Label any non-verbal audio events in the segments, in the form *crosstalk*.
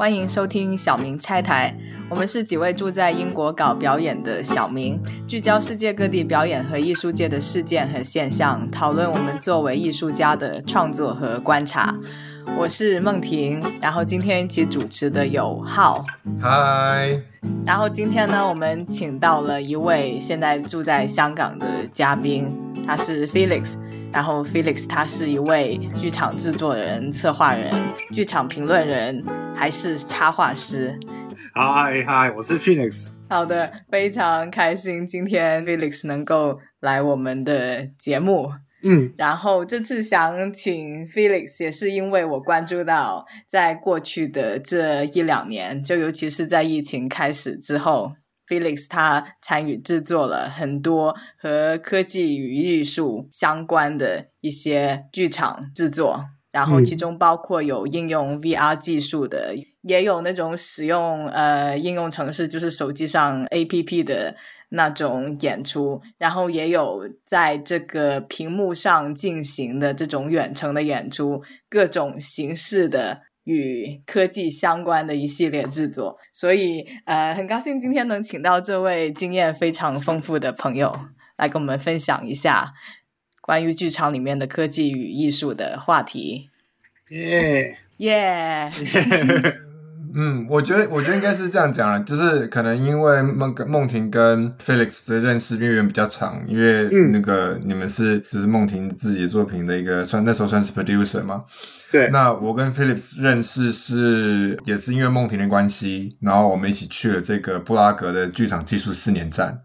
欢迎收听小明拆台。我们是几位住在英国搞表演的小明，聚焦世界各地表演和艺术界的事件和现象，讨论我们作为艺术家的创作和观察。我是梦婷，然后今天一起主持的有浩，嗨，然后今天呢，我们请到了一位现在住在香港的嘉宾，他是 Felix。然后 Felix 他是一位剧场制作人、策划人、剧场评论人，还是插画师。嗨嗨，我是 Felix。好的，非常开心今天 Felix 能够来我们的节目。嗯，然后这次想请 Felix 也是因为我关注到，在过去的这一两年，就尤其是在疫情开始之后。Felix 他参与制作了很多和科技与艺术相关的一些剧场制作，然后其中包括有应用 VR 技术的，也有那种使用呃应用程式，就是手机上 APP 的那种演出，然后也有在这个屏幕上进行的这种远程的演出，各种形式的。与科技相关的一系列制作，所以呃，很高兴今天能请到这位经验非常丰富的朋友来跟我们分享一下关于剧场里面的科技与艺术的话题。耶耶！*laughs* *laughs* 嗯，我觉得，我觉得应该是这样讲了，就是可能因为梦梦婷跟 Felix 的认识渊源比较长，因为那个你们是就是梦婷自己作品的一个算那时候算是 producer 嘛。对。那我跟 Felix 认识是也是因为梦婷的关系，然后我们一起去了这个布拉格的剧场技术四年站，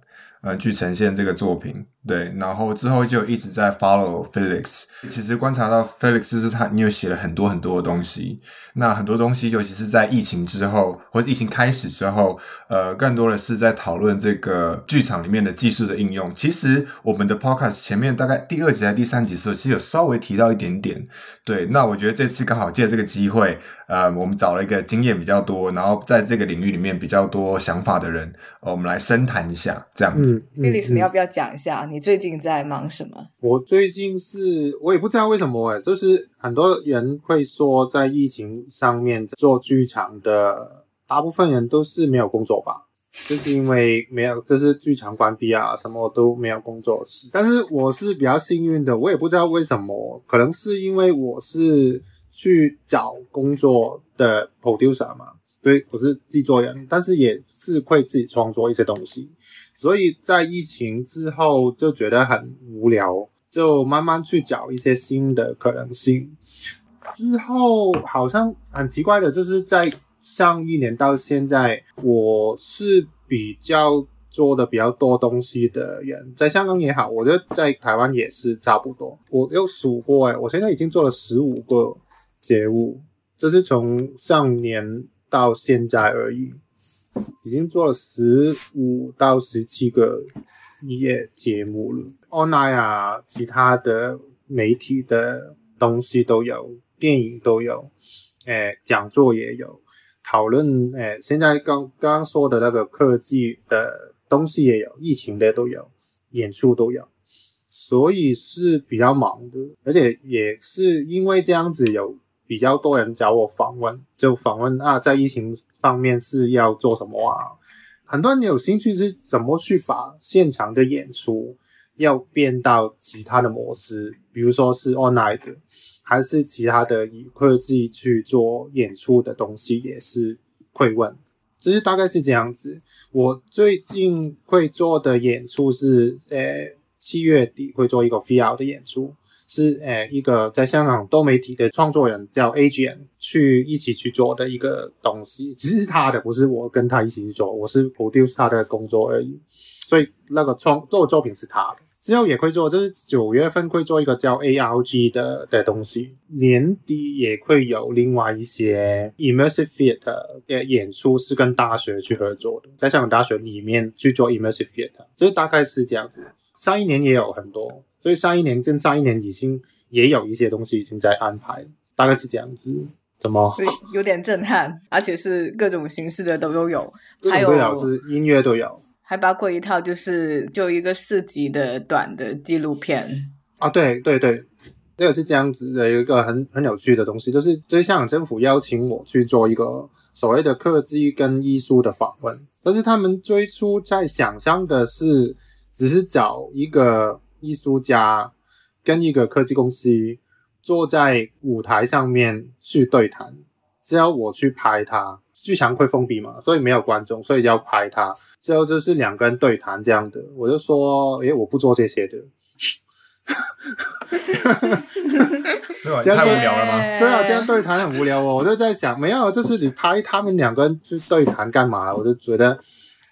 呃，去呈现这个作品。对，然后之后就一直在 follow Felix。其实观察到 Felix 是他，你有写了很多很多的东西。那很多东西，尤其是在疫情之后，或者疫情开始之后，呃，更多的是在讨论这个剧场里面的技术的应用。其实我们的 podcast 前面大概第二集还第三集的时候，其实有稍微提到一点点。对，那我觉得这次刚好借这个机会，呃，我们找了一个经验比较多，然后在这个领域里面比较多想法的人，呃我们来深谈一下这样子。Felix，你要不要讲一下你最近在忙什么？我最近是我也不知道为什么哎，就是很多人会说在疫情。上面做剧场的大部分人都是没有工作吧，就是因为没有，就是剧场关闭啊，什么都没有工作。但是我是比较幸运的，我也不知道为什么，可能是因为我是去找工作的 producer 嘛，对，我是制作人，但是也是会自己创作一些东西，所以在疫情之后就觉得很无聊，就慢慢去找一些新的可能性。之后好像很奇怪的，就是在上一年到现在，我是比较做的比较多东西的人，在香港也好，我觉得在台湾也是差不多。我又数过，哎，我现在已经做了十五个节目，这是从上年到现在而已，已经做了十五到十七个夜节目了。online 啊，其他的媒体的东西都有。电影都有，诶，讲座也有讨论，诶，现在刚刚说的那个科技的东西也有，疫情的都有，演出都有，所以是比较忙的，而且也是因为这样子有比较多人找我访问，就访问啊，在疫情方面是要做什么啊？很多人有兴趣是怎么去把现场的演出要变到其他的模式，比如说是 online 的。还是其他的以科技去做演出的东西也是会问，就是大概是这样子。我最近会做的演出是，呃，七月底会做一个 VR 的演出，是呃一个在香港多媒体的创作人叫 A.J. 去一起去做的一个东西，其实是他的，不是我跟他一起去做，我是 produce 他的工作而已，所以那个创作作品是他的。之后也会做，就是九月份会做一个叫 ARG 的的东西，年底也会有另外一些 immersive theater 的演出，是跟大学去合作的，在香港大学里面去做 immersive theater，就是大概是这样子。上一年也有很多，所以上一年跟上一年已经也有一些东西已经在安排，大概是这样子。怎么？有点震撼，而且是各种形式的都都有，还有是音乐都有。还包括一套，就是就一个四集的短的纪录片啊，对对对，这个是这样子的，有一个很很有趣的东西，就是就是香港政府邀请我去做一个所谓的科技跟艺术的访问，但是他们最初在想象的是，只是找一个艺术家跟一个科技公司坐在舞台上面去对谈，只要我去拍他，剧场会封闭嘛，所以没有观众，所以要拍他，之后就是两个人对谈这样的，我就说，诶，我不做这些的。*laughs* 这样太无聊了吗？对啊，这样对谈很无聊哦。我就在想，没有，就是你拍他们两个人去对谈干嘛？我就觉得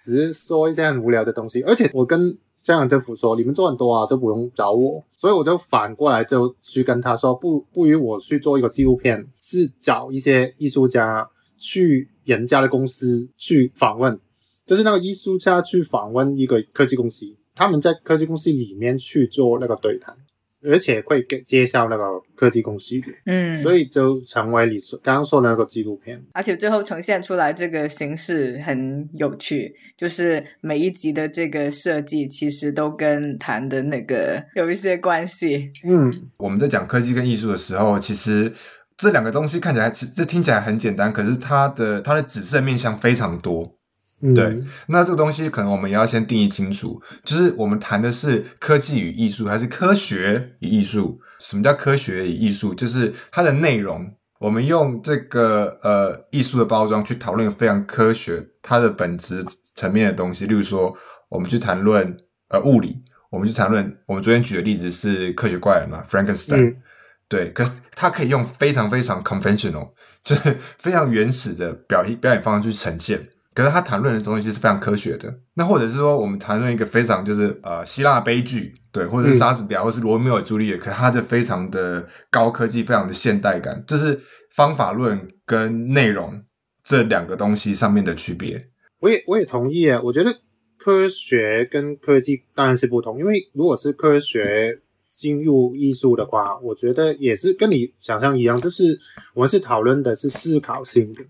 只是说一些很无聊的东西。而且我跟香港政府说，你们做很多啊，就不用找我。所以我就反过来就去跟他说，不不如我去做一个纪录片，是找一些艺术家去人家的公司去访问，就是那个艺术家去访问一个科技公司，他们在科技公司里面去做那个对谈。而且会给介绍那个科技公司的，嗯，所以就成为你说刚刚说的那个纪录片。而且最后呈现出来这个形式很有趣，就是每一集的这个设计其实都跟谈的那个有一些关系。嗯，我们在讲科技跟艺术的时候，其实这两个东西看起来，其这听起来很简单，可是它的它的紫色面向非常多。嗯对，那这个东西可能我们也要先定义清楚，就是我们谈的是科技与艺术，还是科学与艺术？什么叫科学与艺术？就是它的内容，我们用这个呃艺术的包装去讨论非常科学它的本质层面的东西，例如说，我们去谈论呃物理，我们去谈论我们昨天举的例子是科学怪人嘛，Frankenstein，、嗯对，可它可以用非常非常 conventional，就是非常原始的表表演方式去呈现。可是他谈论的东西是非常科学的，那或者是说我们谈论一个非常就是呃希腊悲剧，对，或者是莎士比亚，或是罗密欧与朱丽叶，可是它的非常的高科技，非常的现代感，这是方法论跟内容这两个东西上面的区别。我也我也同意啊。我觉得科学跟科技当然是不同，因为如果是科学进入艺术的话，我觉得也是跟你想象一样，就是我们是讨论的是思考性的。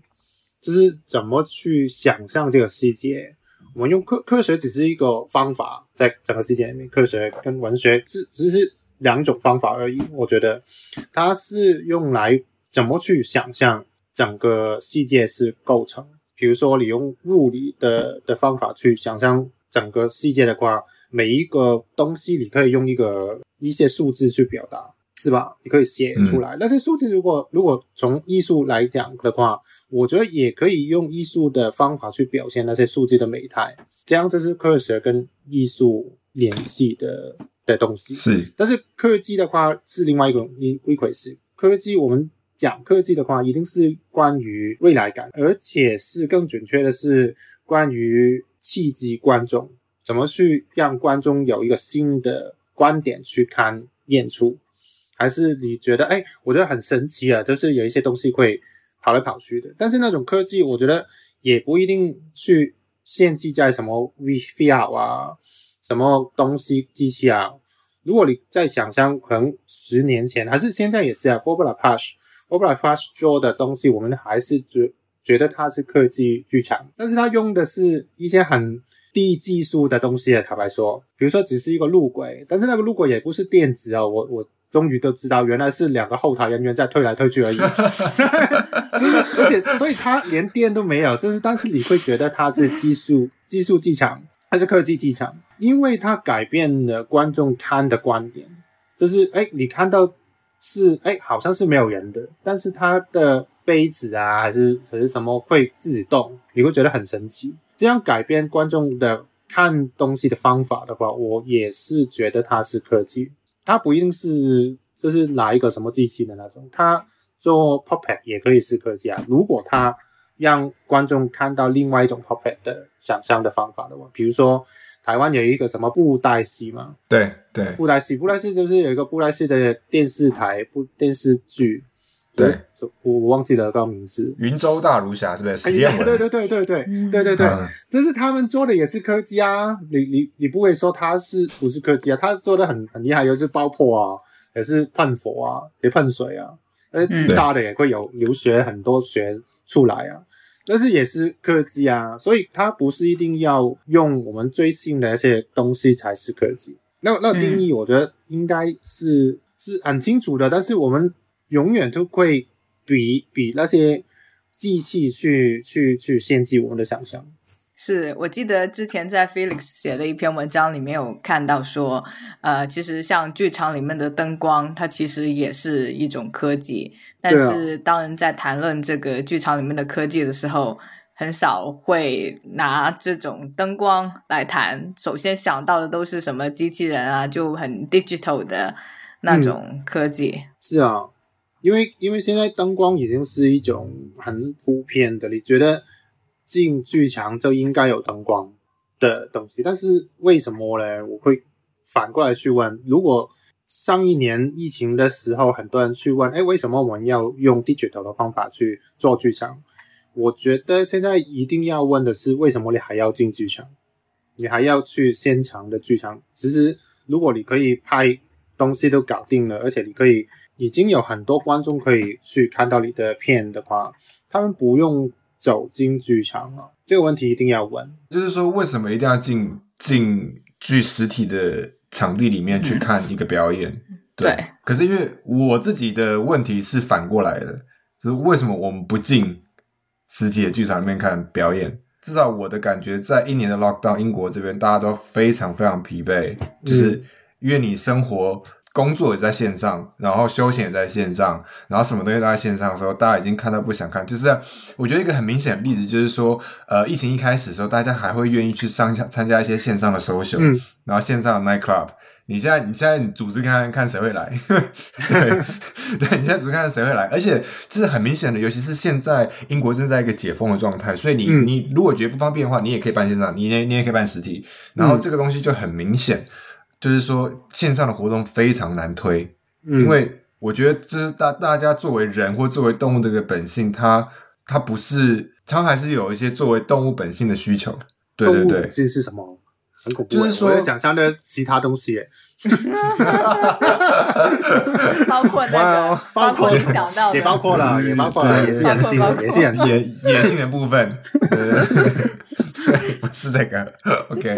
就是怎么去想象这个世界。我们用科科学只是一个方法，在整个世界里面，科学跟文学只只是两种方法而已。我觉得它是用来怎么去想象整个世界是构成。比如说，你用物理的的方法去想象整个世界的话，每一个东西你可以用一个一些数字去表达。是吧？你可以写出来。但是数字如果如果从艺术来讲的话，我觉得也可以用艺术的方法去表现那些数字的美态。这样这是科学跟艺术联系的的东西。是，但是科技的话是另外一种一一回事。科技我们讲科技的话，一定是关于未来感，而且是更准确的是关于契机观众，怎么去让观众有一个新的观点去看演出。还是你觉得，哎，我觉得很神奇啊，就是有一些东西会跑来跑去的。但是那种科技，我觉得也不一定去限制在什么 VR 啊，什么东西机器啊。如果你在想象，可能十年前还是现在也是啊 o b l a Push，o b l a Push 做的东西，我们还是觉觉得它是科技剧场，但是它用的是一些很低技术的东西啊。坦白说，比如说只是一个路轨，但是那个路轨也不是电子哦，我我。终于都知道，原来是两个后台人员在推来推去而已。*laughs* 就是，而且，所以他连电都没有。就是，但是你会觉得他是技术 *laughs* 技术技巧，还是科技技巧？因为它改变了观众看的观点。就是，哎，你看到是，哎，好像是没有人的，但是它的杯子啊，还是还是什么会自己动，你会觉得很神奇。这样改变观众的看东西的方法的话，我也是觉得它是科技。它不一定是就是哪一个什么机器的那种，它做 puppet 也可以是科技啊。如果它让观众看到另外一种 puppet 的想象的方法的话，比如说台湾有一个什么布袋戏嘛，对对，布袋戏，布袋戏就是有一个布袋戏的电视台布电视剧，对，我我忘记了个名字，云州大儒侠是不是？实验文，对对对对对对对对，就是他们做的也是科技啊，你你你不会说他是不是科技啊？他做的很很厉害，有是爆破啊，也是喷火啊，也喷水啊，呃，自杀的也会有流血很多血出来啊，但是也是科技啊，所以它不是一定要用我们最新的一些东西才是科技。那那定义我觉得应该是是很清楚的，但是我们永远都会比比那些机器去去去限制我们的想象。是我记得之前在 Felix 写的一篇文章里面有看到说，呃，其实像剧场里面的灯光，它其实也是一种科技。但是当人在谈论这个剧场里面的科技的时候，很少会拿这种灯光来谈。首先想到的都是什么机器人啊，就很 digital 的那种科技。是啊，因为因为现在灯光已经是一种很普遍的，你觉得？进剧场就应该有灯光的东西，但是为什么呢？我会反过来去问：如果上一年疫情的时候，很多人去问，哎，为什么我们要用 digital 的方法去做剧场？我觉得现在一定要问的是，为什么你还要进剧场？你还要去现场的剧场？其实，如果你可以拍东西都搞定了，而且你可以已经有很多观众可以去看到你的片的话，他们不用。走进剧场了，这个问题一定要问。就是说，为什么一定要进进剧实体的场地里面去看一个表演？*laughs* 对。可是因为我自己的问题是反过来的，就是为什么我们不进实体的剧场里面看表演？至少我的感觉，在一年的 lockdown，英国这边大家都非常非常疲惫，就是因为你生活。工作也在线上，然后休闲也在线上，然后什么东西都在线上的时候，大家已经看到不想看。就是我觉得一个很明显的例子，就是说，呃，疫情一开始的时候，大家还会愿意去上下参加一些线上的 social，嗯，然后线上的 night club。你现在你现在你组织看看谁会来，*laughs* 对，*laughs* 对你现在组织看看谁会来，而且这是很明显的，尤其是现在英国正在一个解封的状态，所以你你如果觉得不方便的话，你也可以办线上，你也你也可以办实体，然后这个东西就很明显。就是说，线上的活动非常难推，因为我觉得这是大大家作为人或作为动物的一个本性，它它不是，它还是有一些作为动物本性的需求。对对对，这是什么？很恐怖。就是说，想象的其他东西。*laughs* 包括那个，包括想到也包括了，也包括了，也是人性，也是人性，野性的部分。*laughs* 不是这个，OK，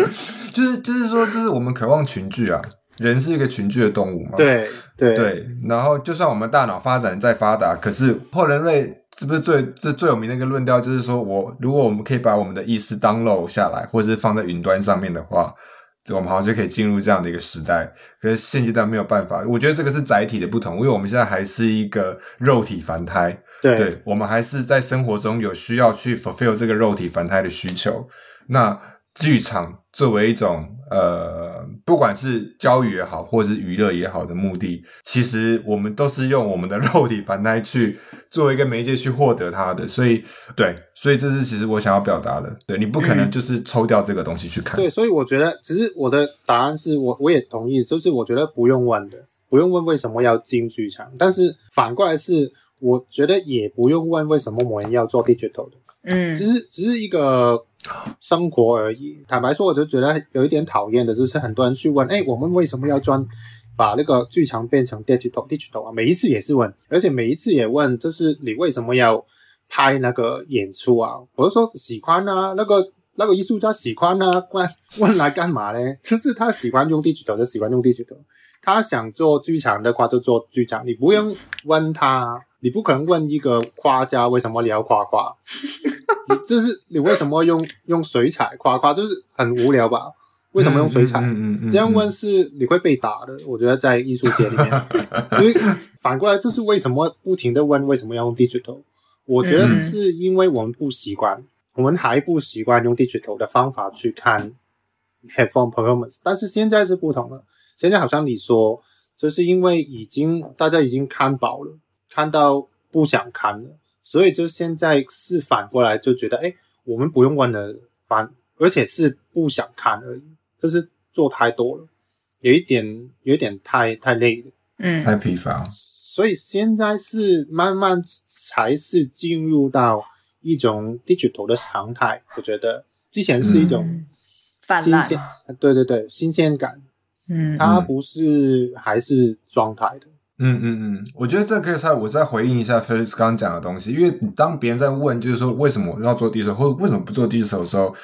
就是就是说，就是我们渴望群聚啊，人是一个群聚的动物嘛。对对对，然后就算我们大脑发展再发达，可是后人类是不是最最最有名的一个论调，就是说我如果我们可以把我们的意识 download 下来，或者是放在云端上面的话。我们好像就可以进入这样的一个时代，可是现阶段没有办法。我觉得这个是载体的不同，因为我们现在还是一个肉体凡胎，对，我们还是在生活中有需要去 fulfill 这个肉体凡胎的需求。那剧场作为一种呃，不管是教育也好，或者是娱乐也好的目的，其实我们都是用我们的肉体凡胎去作为一个媒介去获得它的。所以，对，所以这是其实我想要表达的。对你不可能就是抽掉这个东西去看。对，所以我觉得，只是我的答案是我我也同意，就是我觉得不用问的，不用问为什么要进剧场。但是反过来是，我觉得也不用问为什么我们要做 digital 的。嗯，只是只是一个。生活而已。坦白说，我就觉得有一点讨厌的，就是很多人去问：“哎，我们为什么要专把那个剧场变成 digital digital 啊？”每一次也是问，而且每一次也问，就是你为什么要拍那个演出啊？我就说喜欢啊，那个那个艺术家喜欢啊，问 *laughs* 问来干嘛呢？就是他喜欢用 digital 就喜欢用 digital，他想做剧场的话就做剧场，你不用问他。你不可能问一个画家为什么你要画画，*laughs* 就是你为什么用用水彩画画，就是很无聊吧？为什么用水彩？这样问是你会被打的。我觉得在艺术界里面，*laughs* 所以反过来就是为什么不停的问为什么要用 digital？我觉得是因为我们不习惯，我们还不习惯用 digital 的方法去看 headphone performance。但是现在是不同了，现在好像你说，就是因为已经大家已经看饱了。看到不想看了，所以就现在是反过来就觉得，哎，我们不用问了，反而且是不想看而已，就是做太多了，有一点，有一点太太累了，嗯，太疲乏。所以现在是慢慢才是进入到一种 digital 的常态。我觉得之前是一种新鲜，对对对，新鲜感，嗯，它不是还是状态的。嗯嗯嗯，我觉得这可以再我再回应一下 Felix 刚刚讲的东西，因为当别人在问，就是说为什么要做低手，或者为什么不做低手的时候，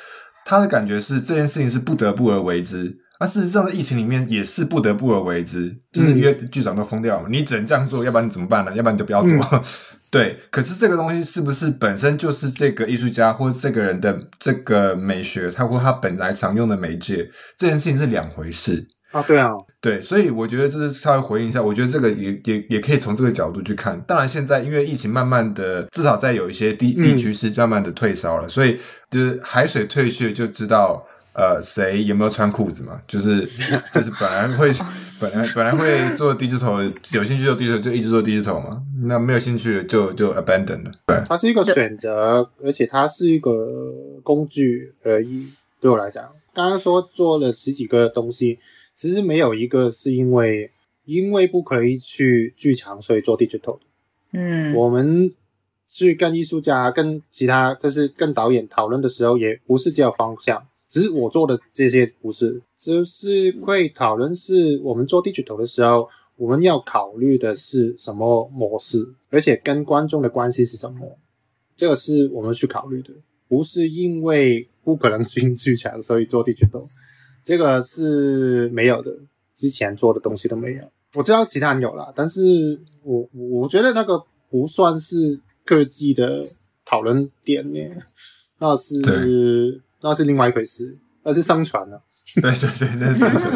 他的感觉是这件事情是不得不而为之。那事实上，在疫情里面也是不得不而为之，就是因为剧场都封掉了，你只能这样做，要不然你怎么办呢？要不然你就不要做。*laughs* 对，可是这个东西是不是本身就是这个艺术家或者这个人的这个美学，他或他本来常用的媒介，这件事情是两回事啊。对啊，对，所以我觉得这是稍微回应一下，我觉得这个也也也可以从这个角度去看。当然，现在因为疫情慢慢的，至少在有一些地地区是慢慢的退烧了，所以就是海水退去就知道。呃，谁有没有穿裤子嘛？就是 *laughs* 就是本来会本来本来会做低着头，有兴趣做低着头就一直做低着头嘛。那没有兴趣就就 abandon 了。对，它是一个选择，而且它是一个工具而已。对我来讲，刚刚说做了十几个东西，其实没有一个是因为因为不可以去剧场，所以做 digital 嗯，我们去跟艺术家、跟其他就是跟导演讨论的时候，也不是这个方向。只是我做的这些不是，就是会讨论是我们做 digital 的时候，我们要考虑的是什么模式，而且跟观众的关系是什么，这个是我们去考虑的，不是因为不可能进剧场所以做 digital，这个是没有的，之前做的东西都没有。我知道其他人有啦，但是我我觉得那个不算是科技的讨论点呢，那是。那是另外一回事，那是上传了。对对对，那是上传。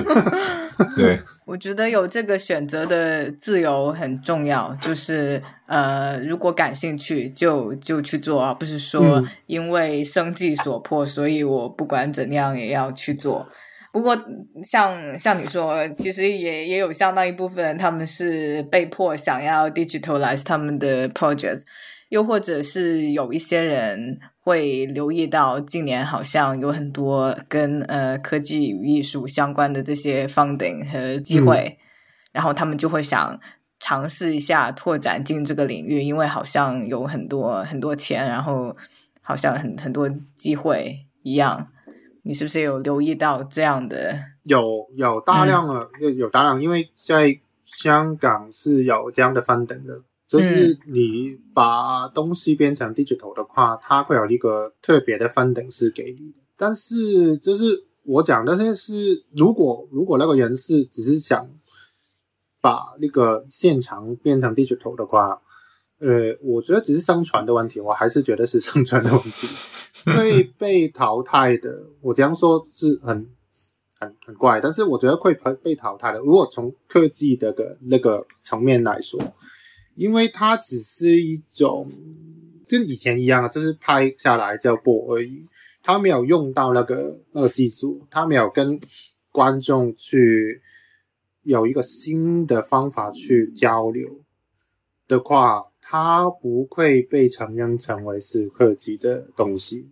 对，*laughs* 我觉得有这个选择的自由很重要。就是呃，如果感兴趣，就就去做，而不是说因为生计所迫，所以我不管怎样也要去做。不过，像像你说，其实也也有相当一部分人，他们是被迫想要 digitalize 他们的 project，又或者是有一些人。会留意到近年好像有很多跟呃科技与艺术相关的这些 funding 和机会，然后他们就会想尝试一下拓展进这个领域，因为好像有很多很多钱，然后好像很很多机会一样。你是不是有留意到这样的？有有大量的有有大量，因为在香港是有这样的 funding 的。就是你把东西变成 digital 的话，它会有一个特别的分等是给你的。但是，就是我讲的这是，如果如果那个人是只是想把那个现场变成 digital 的话，呃，我觉得只是上传的问题，我还是觉得是上传的问题，会被淘汰的。我这样说是很很很怪，但是我觉得会被被淘汰的。如果从科技的个那个层面来说。因为它只是一种跟以前一样，就是拍下来就播而已。它没有用到那个那个技术，它没有跟观众去有一个新的方法去交流的话，它不会被承认成为是科技的东西。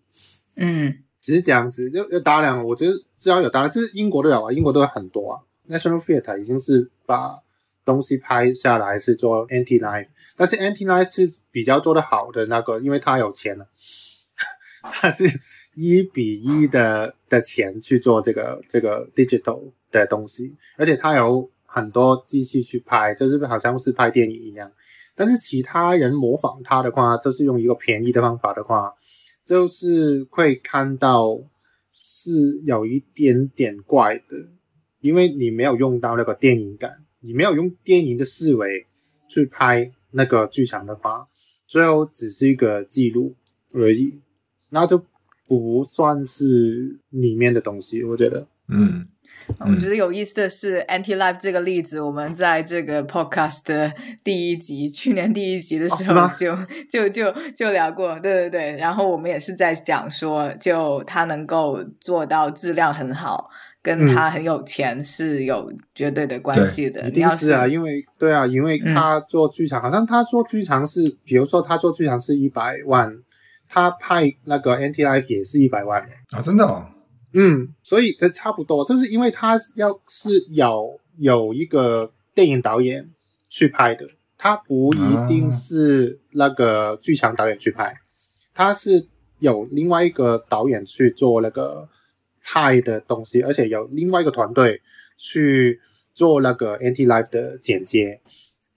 嗯，只是这样子，就有大量，我觉得只要有大量，就是英国都有啊，英国都有很多啊。National Theatre 已经是把。东西拍下来是做 anti life，但是 anti life 是比较做的好的那个，因为他有钱了，*laughs* 他是一比一的的钱去做这个这个 digital 的东西，而且他有很多机器去拍，就是好像是拍电影一样。但是其他人模仿他的话，就是用一个便宜的方法的话，就是会看到是有一点点怪的，因为你没有用到那个电影感。你没有用电影的思维去拍那个剧场的话，最后只是一个记录而已，那就不算是里面的东西。我觉得，嗯，我觉得有意思的是，Anti Life 这个例子，我们在这个 Podcast 的第一集，去年第一集的时候就就就就聊过，对对对。然后我们也是在讲说，就他能够做到质量很好。跟他很有钱是有绝对的关系的，一定是啊，因为对啊，因为他做剧场，好像他做剧场是，比如说他做剧场是一百万，他拍那个 anti Life 也是一百万。啊，真的，哦，嗯，所以这差不多，就是因为他要是有有一个电影导演去拍的，他不一定是那个剧场导演去拍，他是有另外一个导演去做那个。拍的东西，而且有另外一个团队去做那个 Anti Life 的剪接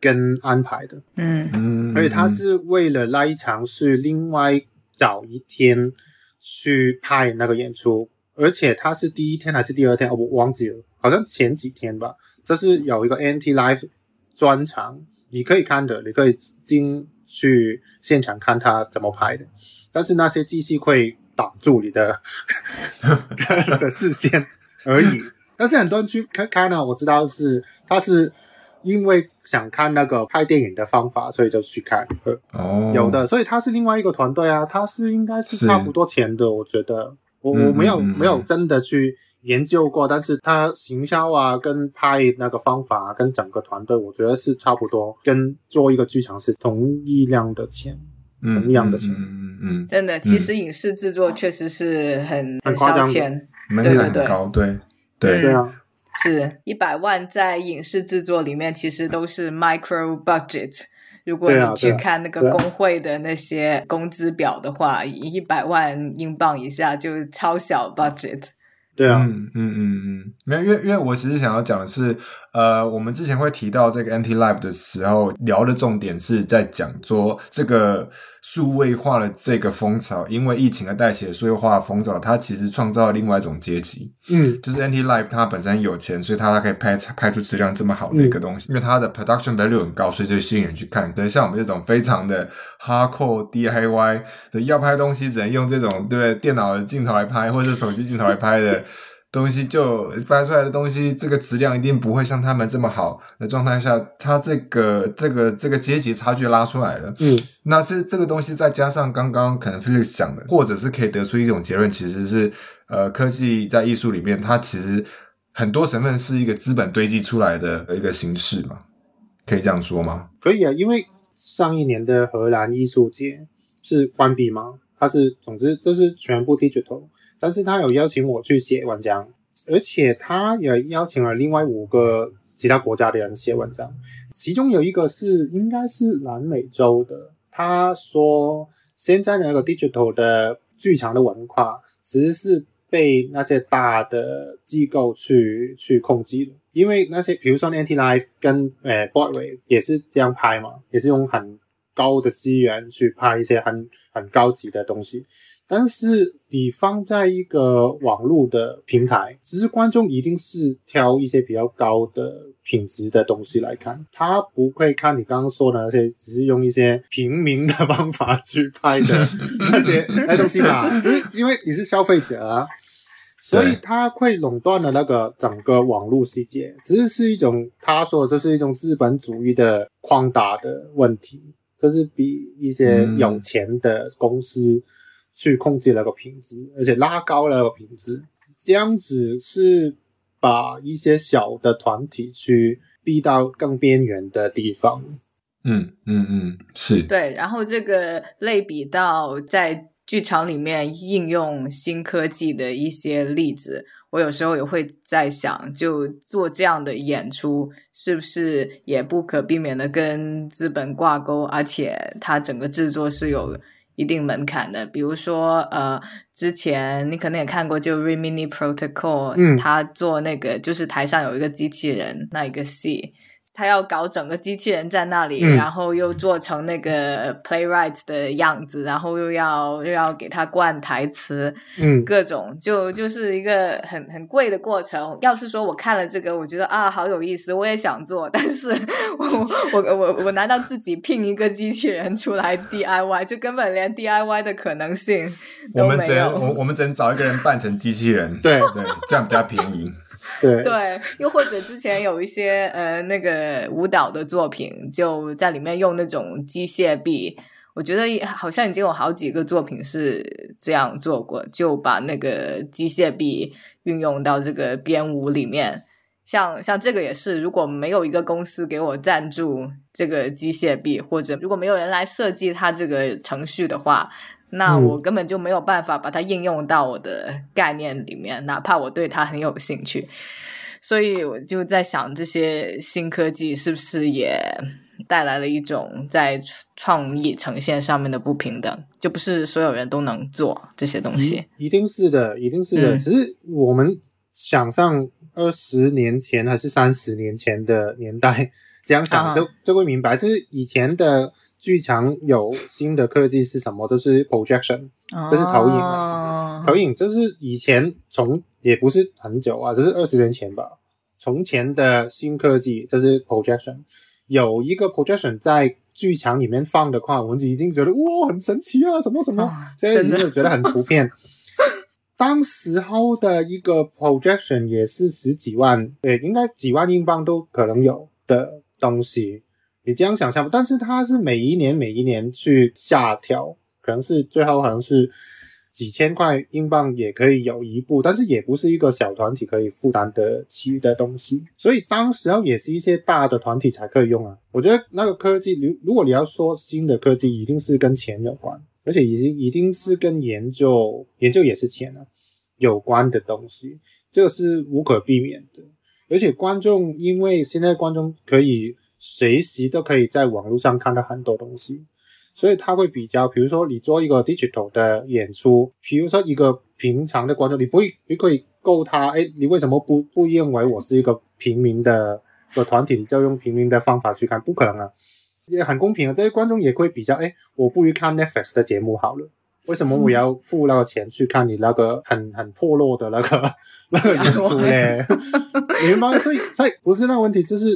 跟安排的，嗯。嗯，而且他是为了那一场是另外找一天去拍那个演出，而且他是第一天还是第二天，我忘记了，好像前几天吧，这是有一个 NT Live 专场，你可以看的，你可以进去现场看他怎么拍的，但是那些机器会挡住你的 *laughs* 的视线而已。但是很多人去看看呢，我知道是他是因为想看那个拍电影的方法，所以就去看。哦，有的，所以他是另外一个团队啊，他是应该是是。差不多钱的，我觉得我嗯我没有没有真的去研究过，但是他行销啊跟拍那个方法、啊、跟整个团队，我觉得是差不多，跟做一个剧场是同一量的钱。嗯同样的钱。嗯嗯嗯真的，其实影视制作确实是很很夸张。的烧钱，嗯，门槛很高，对对。对啊，是一百万在影视制作里面其实都是 micro budget。如果你去看那个工会的那些工资表的话，一百万英镑以下就超小 budget。对啊，嗯嗯嗯嗯，没有，因为因为我其实想要讲的是，呃，我们之前会提到这个 Anti Live 的时候，聊的重点是在讲说这个数位化的这个风潮，因为疫情而带起的数位化的风潮，它其实创造了另外一种阶级，嗯。就是 Anti Live 它本身很有钱，所以它它可以拍拍出质量这么好的一个东西，因为它的 production value 很高，所以就吸引人去看。可是像我们这种非常的 hardcore DIY，所以要拍东西只能用这种对电脑的镜头来拍，或者是手机镜头来拍的东西，就拍出来的东西，这个质量一定不会像他们这么好的状态下，它这个这个这个阶级差距拉出来了。嗯那这这个东西再加上刚刚可能 Felix 讲的，或者是可以得出一种结论，其实是呃，科技在艺术里面，它其实很多成分是一个资本堆积出来的一个形式嘛，可以这样说吗？可以啊，因为上一年的荷兰艺术节是关闭吗？它是，总之这是全部 digital，但是他有邀请我去写文章，而且他也邀请了另外五个其他国家的人写文章，其中有一个是应该是南美洲的，他说现在那个 digital 的剧场的文化其实是被那些大的机构去去控制的。因为那些，比如说 Anti Life 跟呃 Broadway 也是这样拍嘛，也是用很高的资源去拍一些很很高级的东西。但是你放在一个网络的平台，其实观众一定是挑一些比较高的品质的东西来看，他不会看你刚刚说的那些，只是用一些平民的方法去拍的那 *laughs* 些那东西嘛。只是因为你是消费者啊，所以他会垄断了那个整个网络世界，只是是一种他说的这是一种资本主义的扩大的问题，这是比一些有钱的公司去控制那个品质，而且拉高了那个品质，这样子是把一些小的团体去逼到更边缘的地方。嗯嗯嗯，是，对，然后这个类比到在剧场里面应用新科技的一些例子，我有时候也会在想，就做这样的演出，是不是也不可避免的跟资本挂钩，而且它整个制作是有一定门槛的。比如说，呃，之前你可能也看过，就 Remini Protocol，嗯他做那个就是台上有一个机器人那一个戏。他要搞整个机器人在那里，嗯然后又做成那个 playwright 的样子，然后又要又要给他灌台词，嗯各种就就是一个很很贵的过程。要是说我看了这个，我觉得啊好有意思，我也想做，但是我我我我难道自己聘一个机器人出来 DIY，就根本连 DIY 的可能性我们都没只能我有。我们只能找一个人扮成机器人，对对，这样比较便宜。对，又或者之前有一些呃那个舞蹈的作品，就在里面用那种机械臂，我觉得好像已经有好几个作品是这样做过，就把那个机械臂运用到这个编舞里面。像像这个也是，如果没有一个公司给我赞助这个机械臂，或者如果没有人来设计它这个程序的话，那嗯我根本就没有办法把它应用到我的概念里面，哪怕我对它很有兴趣。所以我就在想，这些新科技是不是也带来了一种在创意呈现上面的不平等？就不是所有人都能做这些东西。一一定是的，一定是的。嗯只是我们想象二十年前还是三十年前的年代，这样想啊就就会明白，就是以前的剧场有新的科技是什么，就是 projection，这是投影哦。投影，这是以前从也不是很久啊，这是二十年前吧。从前的新科技，就是 projection，有一个 projection 在剧场里面放的话，我们已经觉得哇很神奇啊，什么什么，现在已经觉得很普遍。当时候的一个 projection 也是十几万，对，应该几万英镑都可能有的东西，你这样想象但是它是每一年每一年去下调，可能是最后好像是几千块英镑也可以有一部，但是也不是一个小团体可以负担得起的东西，所以当时候也是一些大的团体才可以用啊。我觉得那个科技，如如果你要说新的科技，一定是跟钱有关。而且已经一定是跟研究研究也是钱啊有关的东西，这个是无可避免的。而且观众因为现在观众可以随时都可以在网络上看到很多东西，所以他会比较，比如说你做一个 digital 的演出，比如说一个平常的观众，你不会你可以够他，哎，你为什么不不认为我是一个平民的的团体，你就用平民的方法去看？不可能啊！也很公平啊，这些观众也会比较，哎，我不如看 Netflix 的节目好了。为什么我要付那个钱去看你那个很很破落的那个 *laughs* 那个演出呢？*laughs* 明白？所以，所以不是那个问题，就是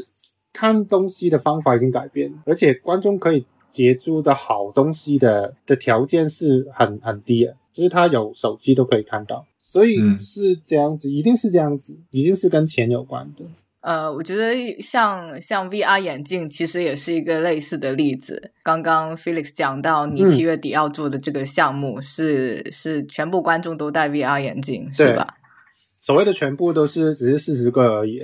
看东西的方法已经改变，而且观众可以接触的好东西的的条件是很很低的，就是他有手机都可以看到，所以是这样子，一定是这样子，一定是跟钱有关的。呃，我觉得像像 VR 眼镜其实也是一个类似的例子。刚刚 Felix 讲到你七月底要做的这个项目是是全部观众都戴 VR 眼镜是吧？所谓的全部都是只是四十个而已，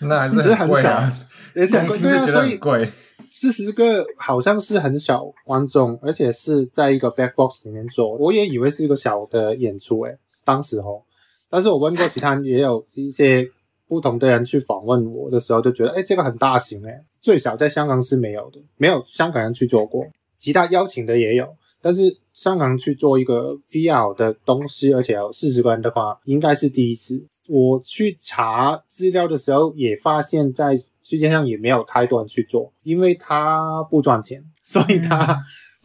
那还是很贵啊，也是很贵，对啊，所以贵。四十个好像是很小观众，而且是在一个 back box 里面做，我也以为是一个小的演出诶，当时候，但是我问过其他也有一些。不同的人去访问我的时候，就觉得，哎，这个很大型，哎，最少在香港是没有的，没有香港人去做过，其他邀请的也有，但是香港去做一个 VR 的东西，而且有四十个人的话，应该是第一次。我去查资料的时候，也发现，在世界上也没有太多人去做，因为它不赚钱，所以它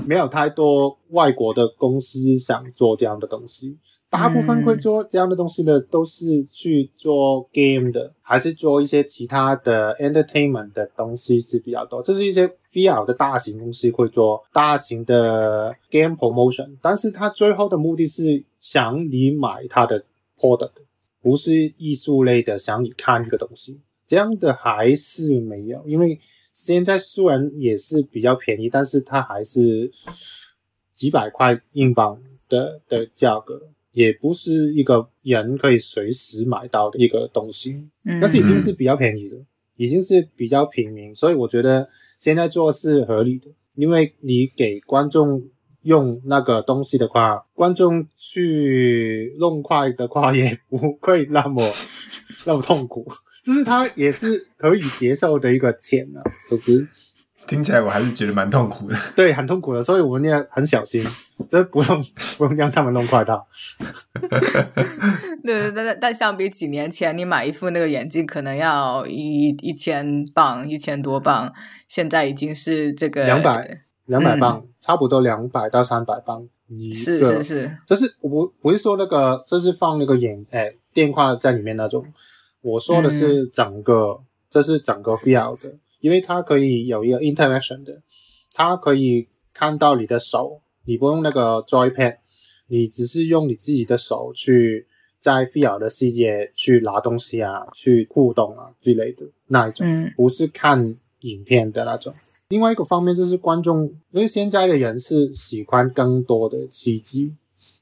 没有太多外国的公司想做这样的东西。大部分会做这样的东西的，都是去做 game 的，还是做一些其他的 entertainment 的东西是比较多。这是一些 VR 的大型公司会做大型的 game promotion，但是他最后的目的是想你买他的 product，不是艺术类的，想你看这个东西。这样的还是没有，因为现在虽然也是比较便宜，但是它还是几百块英镑的的价格。也不是一个人可以随时买到的一个东西，但是已经是比较便宜的，已经是比较平民，所以我觉得现在做是合理的，因为你给观众用那个东西的话，观众去弄快的话也不会那么那么痛苦，就是他也是可以接受的一个钱啊，总之。听起来我还是觉得蛮痛苦的，对，很痛苦的，所以我们也很小心，*laughs* 这不用 *laughs* 不用让他们弄坏它。*laughs* 对，对对但相比几年前，你买一副那个眼镜可能要一一千磅，一千多磅，现在已经是这个两百两百磅，差不多两百到三百磅。是是是，就是我不不是说那个，就是放那个眼哎电话在里面那种，我说的是整个，这是整个 VR 的。因为它可以有一个 interaction 的，它可以看到你的手，你不用那个 joypad，你只是用你自己的手去在 VR 的世界去拿东西啊，去互动啊之类的那一种，不是看影片的那种。另外一个方面就是观众，因为现在的人是喜欢更多的刺激，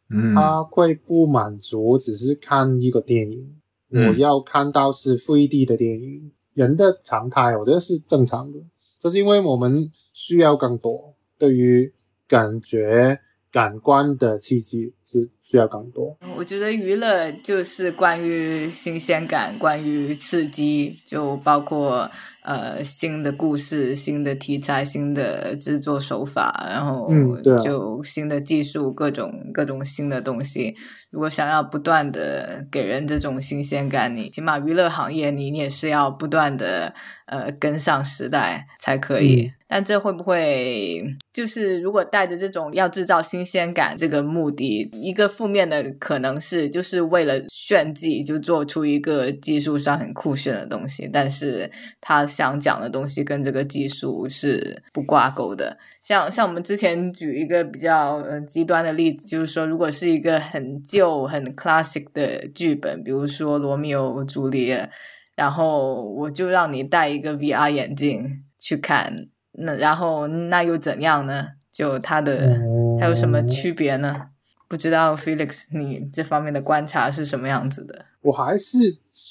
嗯，他会不满足只是看一个电影，我要看到是 3D 的电影。人的常态，我觉得是正常的，这是因为我们需要更多对于感觉、感官的刺激是需要更多。我觉得娱乐就是关于新鲜感，关于刺激，就包括呃新的故事、新的题材、新的制作手法，然后就新的技术，各种各种新的东西。如果想要不断的给人这种新鲜感，你起码娱乐行业你你也是要不断的呃跟上时代才可以。但这会不会就是如果带着这种要制造新鲜感这个目的，一个负面的可能是，就是为了炫技，就做出一个技术上很酷炫的东西，但是他想讲的东西跟这个技术是不挂钩的。像像我们之前举一个比较呃极端的例子，就是说，如果是一个很旧、很 classic 的剧本，比如说《罗密欧朱丽叶》，然后我就让你戴一个 VR 眼镜去看，那然后那又怎样呢？就它的它有什么区别呢？不知道 Felix，你这方面的观察是什么样子的？我还是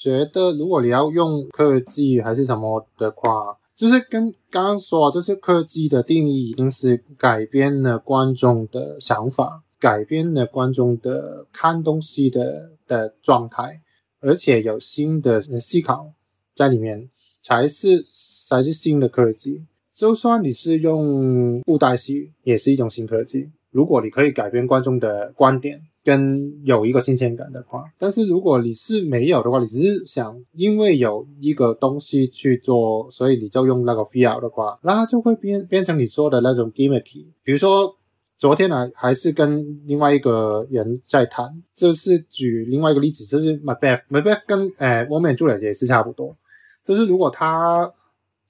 觉得，如果你要用科技还是什么的话，就是跟刚刚说，就是科技的定义已经是改变了观众的想法，改变了观众的看东西的的状态，而且有新的思考在里面，才是才是新的科技。就算你是用布袋戏，也是一种新科技。如果你可以改变观众的观点，跟有一个新鲜感的话，但是如果你是没有的话，你只是想因为有一个东西去做，所以你就用那个 VR 的话，那就会变变成你说的那种 gimmick。比如说昨天呢，还是跟另外一个人在谈，就是举另外一个例子，就是 Macbeth，Macbeth 跟呃《我们朱丽叶》是差不多，就是如果他。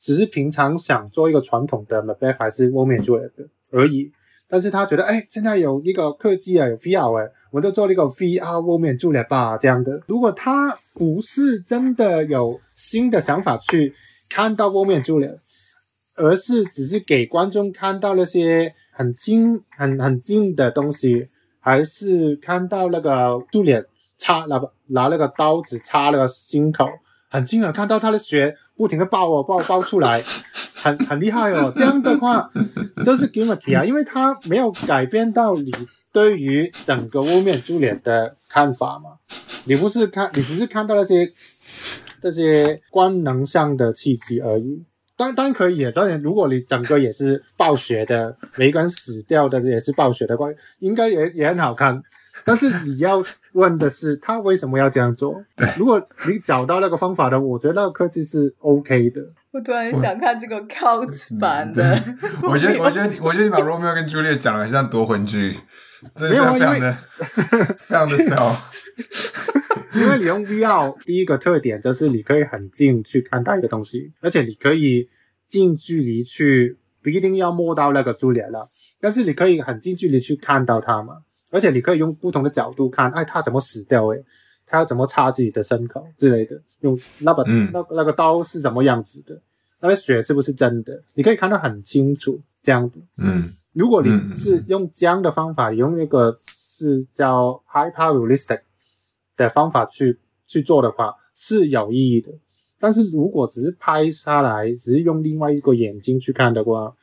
只是平常想做一个传统的 Macbeth 还是 woman Juliet 的而已，但是他觉得，哎，现在有一个科技啊，有 VR 哎，我们就做了一个 VR Romeo Juliet 吧，这样的。如果他不是真的有新的想法去看到 Romeo Juliet，而是只是给观众看到那些很近、很很近的东西，还是看到那个助脸插拿拿那个刀子插那个心口，很近的看到他的血。不停的爆哦爆爆出来，很 *laughs* 很厉害哦。这样的话就是 gimmick 啊，因为它没有改变到你对于整个屋面珠脸的看法嘛。你不是看，你只是看到那些这些官能上的契机而已。当当然可以，当然如果你整个也是暴雪的，每个人死掉的也是暴雪的关，应该也也很好看。但是你要问的是，他为什么要这样做？如果你找到那个方法的，我觉得那个科技是 OK 的。我突然想看这个 *laughs* couch 版的。*laughs* 我觉得，*laughs* 我觉得，我觉得你把 Romeo 跟 Juliet 讲的像夺魂剧，没有非常的非常的骚。因为你用 VR，第一个特点就是你可以很近去看到一个东西，而且你可以近距离去，不一定要摸到那个 Juliet 了，但是你可以很近距离去看到它嘛。而且你可以用不同的角度看，哎，他怎么死掉？诶，他要怎么插自己的牲口之类的？用那把那那个刀是什么样子的？那个血是不是真的？你可以看得很清楚，这样子。嗯，如果你是用这样的方法，用那个是叫 hyperrealistic 的方法去去做的话，是有意义的。但是如果只是拍下来，只是用另外一个眼睛去看的话，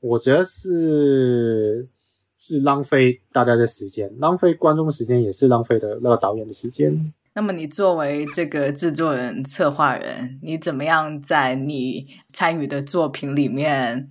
我觉得是。是浪费大家的时间，浪费观众的时间，也是浪费的那个导演的时间。那么，你作为这个制作人、策划人，你怎么样在你参与的作品里面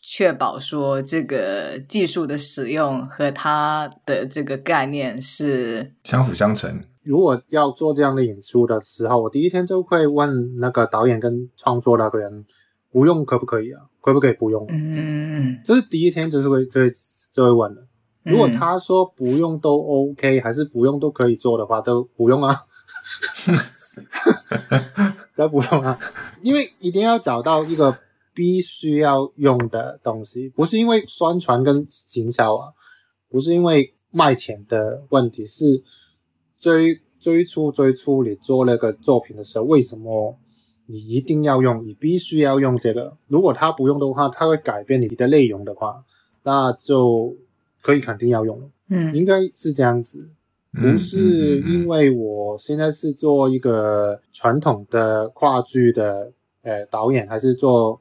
确保说这个技术的使用和它的这个概念是相辅相成？如果要做这样的演出的时候，我第一天就会问那个导演跟创作那个人，不用可不可以啊？可不可以不用？嗯，这是第一天就是会就会。就会问了，如果他说不用都 OK，还是不用都可以做的话，都不用啊，*laughs* 都不用啊，因为一定要找到一个必须要用的东西，不是因为宣传跟行销啊，不是因为卖钱的问题，是追最初最初你做那个作品的时候，为什么你一定要用，你必须要用这个？如果他不用的话，他会改变你的内容的话。那就可以肯定要用了，嗯，应该是这样子，不是因为我现在是做一个传统的话剧的呃导演，还是做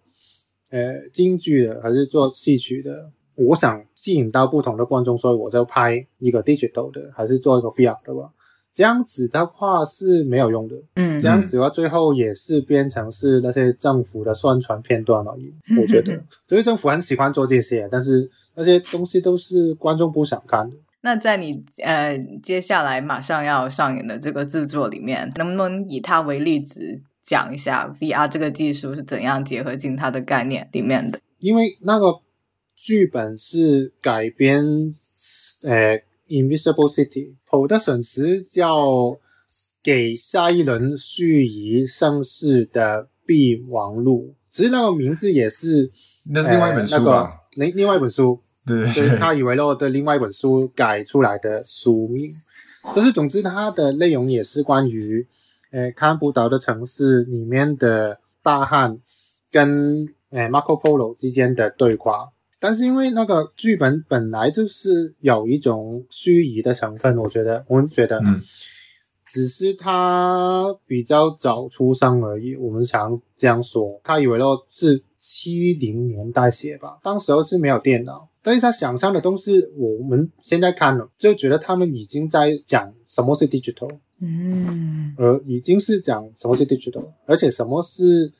呃京剧的，还是做戏曲的，我想吸引到不同的观众，所以我就拍一个 digital 的，还是做一个 VR 的吧。这样子的话是没有用的，嗯，这样子的话最后也是变成是那些政府的宣传片段而已。我觉得，所以政府很喜欢做这些，但是那些东西都是观众不想看的。那在你呃接下来马上要上演的这个制作里面，能不能以它为例子讲一下 VR 这个技术是怎样结合进它的概念里面的？因为那个剧本是改编，呃。Invisible City Production 是叫给下一轮续遗盛世的备忘录，只是那个名字也是那是另外一本书吧？另、另外一本书，对对对，他以为了的另外一本书改出来的书名。就是总之，它的内容也是关于，呃，看不到的城市里面的大汉跟呃 Marco Polo 之间的对话。但是因为那个剧本本来就是有一种虚拟的成分，我觉得，我们觉得，嗯，只是他比较早出生而已。我们常这样说，他以为哦是七零年代写吧，当时候是没有电脑。但是他想象的东西，我们现在看了就觉得他们已经在讲什么是 digital，嗯，而已经是讲什么是 digital，而且什么是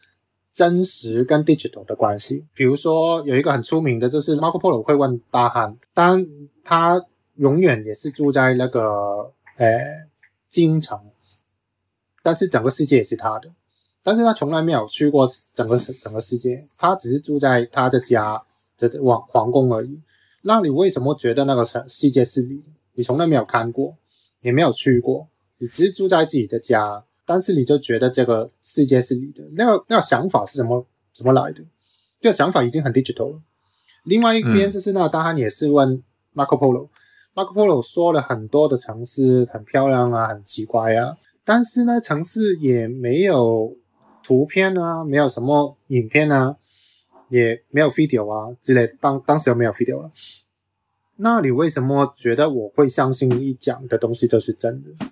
真实跟 digital 的关系。比如说有一个很出名的，就是 Marco Polo 会问大汉，当他永远也是住在那个呃京城，但是整个世界也是他的，但是他从来没有去过整个整个世界，他只是住在他的家。这皇皇宫而已，那你为什么觉得那个世世界是你？你从来没有看过，也没有去过，你只是住在自己的家，但是你就觉得这个世界是你的，那个那个想法是怎么怎么来的？这个想法已经很 digital 了。另外一边就是那个大汉也是问 Marco Polo，Marco Polo 说了很多的城市很漂亮啊，很奇怪啊，但是呢城市也没有图片啊，没有什么影片啊。也没有 video 啊之类，当当时又没有 video 了。那你为什么觉得我会相信你讲的东西都是真的？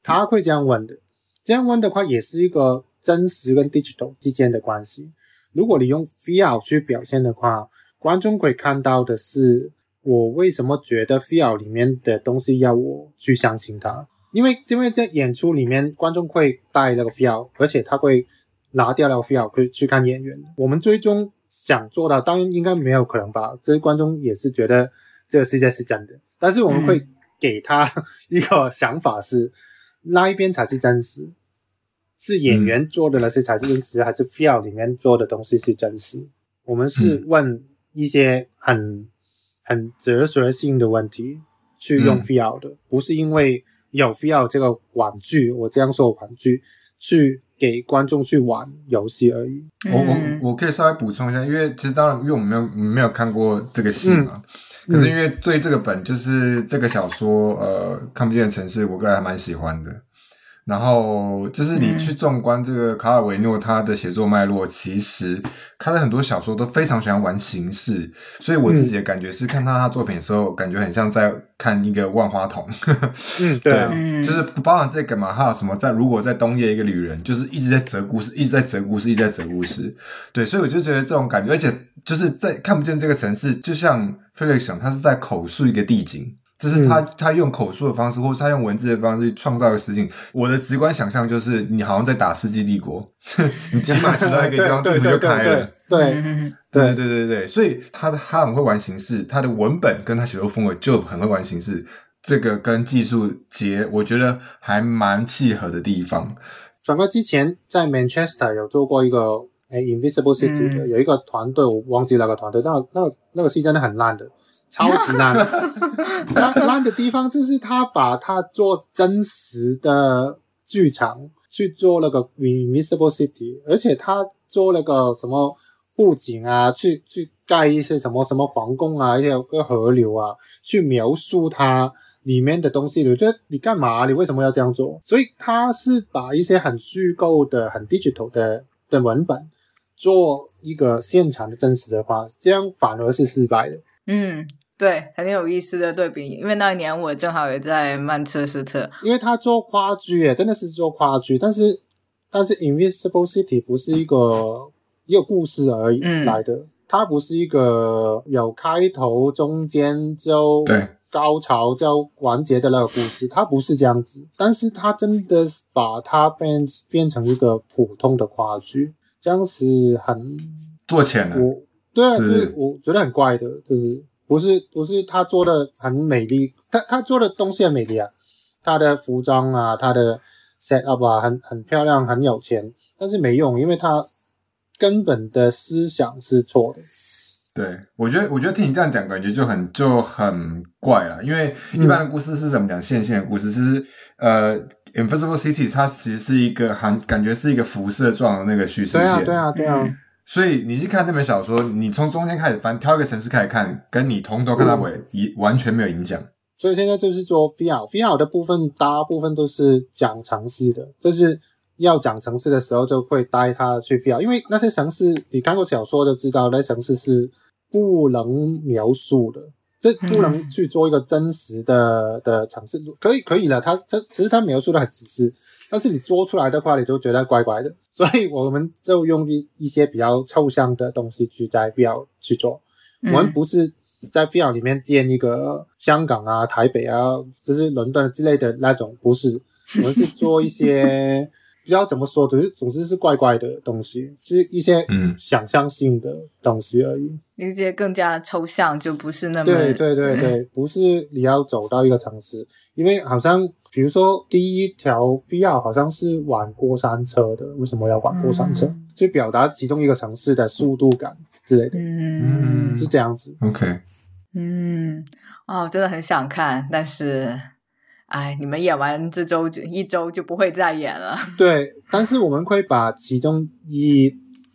他会这样问的。这样问的话，也是一个真实跟 digital 之间的关系。如果你用 feel 去表现的话，观众可以看到的是我为什么觉得 feel 里面的东西要我去相信它？因为因为在演出里面，观众会带那个 feel，而且他会拿掉那个 feel 去去看演员。我们最终。想做到，当然应该没有可能吧。这些观众也是觉得这个世界是真的，但是我们会给他一个想法是，那一边才是真实，是演员做的那些才是真实，还是 feel 里面做的东西是真实？我们是问一些很很哲学性的问题去用 feel 的，不是因为有 feel 这个玩具，我这样说玩具去。给观众去玩游戏而已。我我我可以稍微补充一下，因为其实当然，因为我们没有没有看过这个戏嘛，可是因为对这个本就是这个小说，呃，看不见的城市，我个人还蛮喜欢的。然后就是你去纵观这个卡尔维诺他的写作脉络，其实他的很多小说都非常喜欢玩形式，所以我自己的感觉是看到他作品的时候，感觉很像在看一个万花筒。嗯，*laughs* 对，就是包含这个嘛，还有什么在如果在冬夜一个旅人，就是一直在折故事，一直在折故事，一直在折故事。对，所以我就觉得这种感觉，而且就是在看不见这个城市，就像菲利想，他是在口述一个地景。就是他，他用口述的方式，或者他用文字的方式创造一个实景。我的直观想象就是，你好像在打《世纪帝国》，*laughs* 你起码知道一个地方 *laughs* 地图就开了。*laughs* 对，对，对，对，对。所以他他很会玩形式，他的文本跟他写作风格就很会玩形式。这个跟技术结，我觉得还蛮契合的地方。转哥之前在 Manchester 有做过一个诶 Invisible City 的，有一个团队，我忘记那个团队，那那个那个戏真的很烂的。超级烂，*laughs* 烂烂的地方就是他把他做真实的剧场去做那个 Invisible City，而且他做那个什么布景啊，去去盖一些什么什么皇宫啊，一些个河流啊，去描述它里面的东西。我觉得你干嘛？你为什么要这样做？所以他是把一些很虚构的、很 digital 的的文本做一个现场的真实的话，这样反而是失败的。嗯。对，很有意思的对比，因为那一年我正好也在曼彻斯特。因为他做跨剧，诶，真的是做跨剧，但是但是 Invisible City 不是一个一个故事而已来的，它不是一个有开头、中间就高潮就完结的那个故事，它不是这样子。但是它真的把它变变成一个普通的跨剧，这样是很做钱了。我对啊，就是我觉得很怪的，就是。不是不是，他做的很美丽，他他做的东西很美丽啊，他的服装啊，他的 set up 啊，很很漂亮，很有钱，但是没用，因为他根本的思想是错的。对，我觉得，我觉得听你这样讲，感觉就很就很怪了。因为一般的故事是怎么讲？线性的故事，其实呃，Invisible City 它其实是一个含感觉是一个辐射状的那个叙事线。对啊，对啊，对啊。所以你去看那本小说，你从中间开始翻，挑一个城市开始看，跟你从头看到尾，一完全没有影响。所以现在就是做 VR，VR 的部分大部分都是讲城市的，就是要讲城市的时候就会带他去 VR，因为那些城市你看过小说就知道，那城市是不能描述的，这不能去做一个真实的的城市，可以可以了，他他其实他描述的很仔细。但是你做出来的话，你就觉得怪怪的，所以我们就用一一些比较抽象的东西去在 VR 去做。我们不是在 VR 里面建一个香港啊、台北啊，就是伦敦之类的那种，不是。我们是做一些不知道怎么说，总是总之是怪怪的东西，是一些嗯想象性的东西而已。一些更加抽象，就不是那么对对对对，*laughs* 不是你要走到一个城市，因为好像。比如说，第一条 VR 好像是玩过山车的，为什么要玩过山车？就表达其中一个城市的速度感之类的，嗯，是这样子。OK，嗯，哦，真的很想看，但是，哎，你们演完这周就一周就不会再演了。*laughs* 对，但是我们会把其中一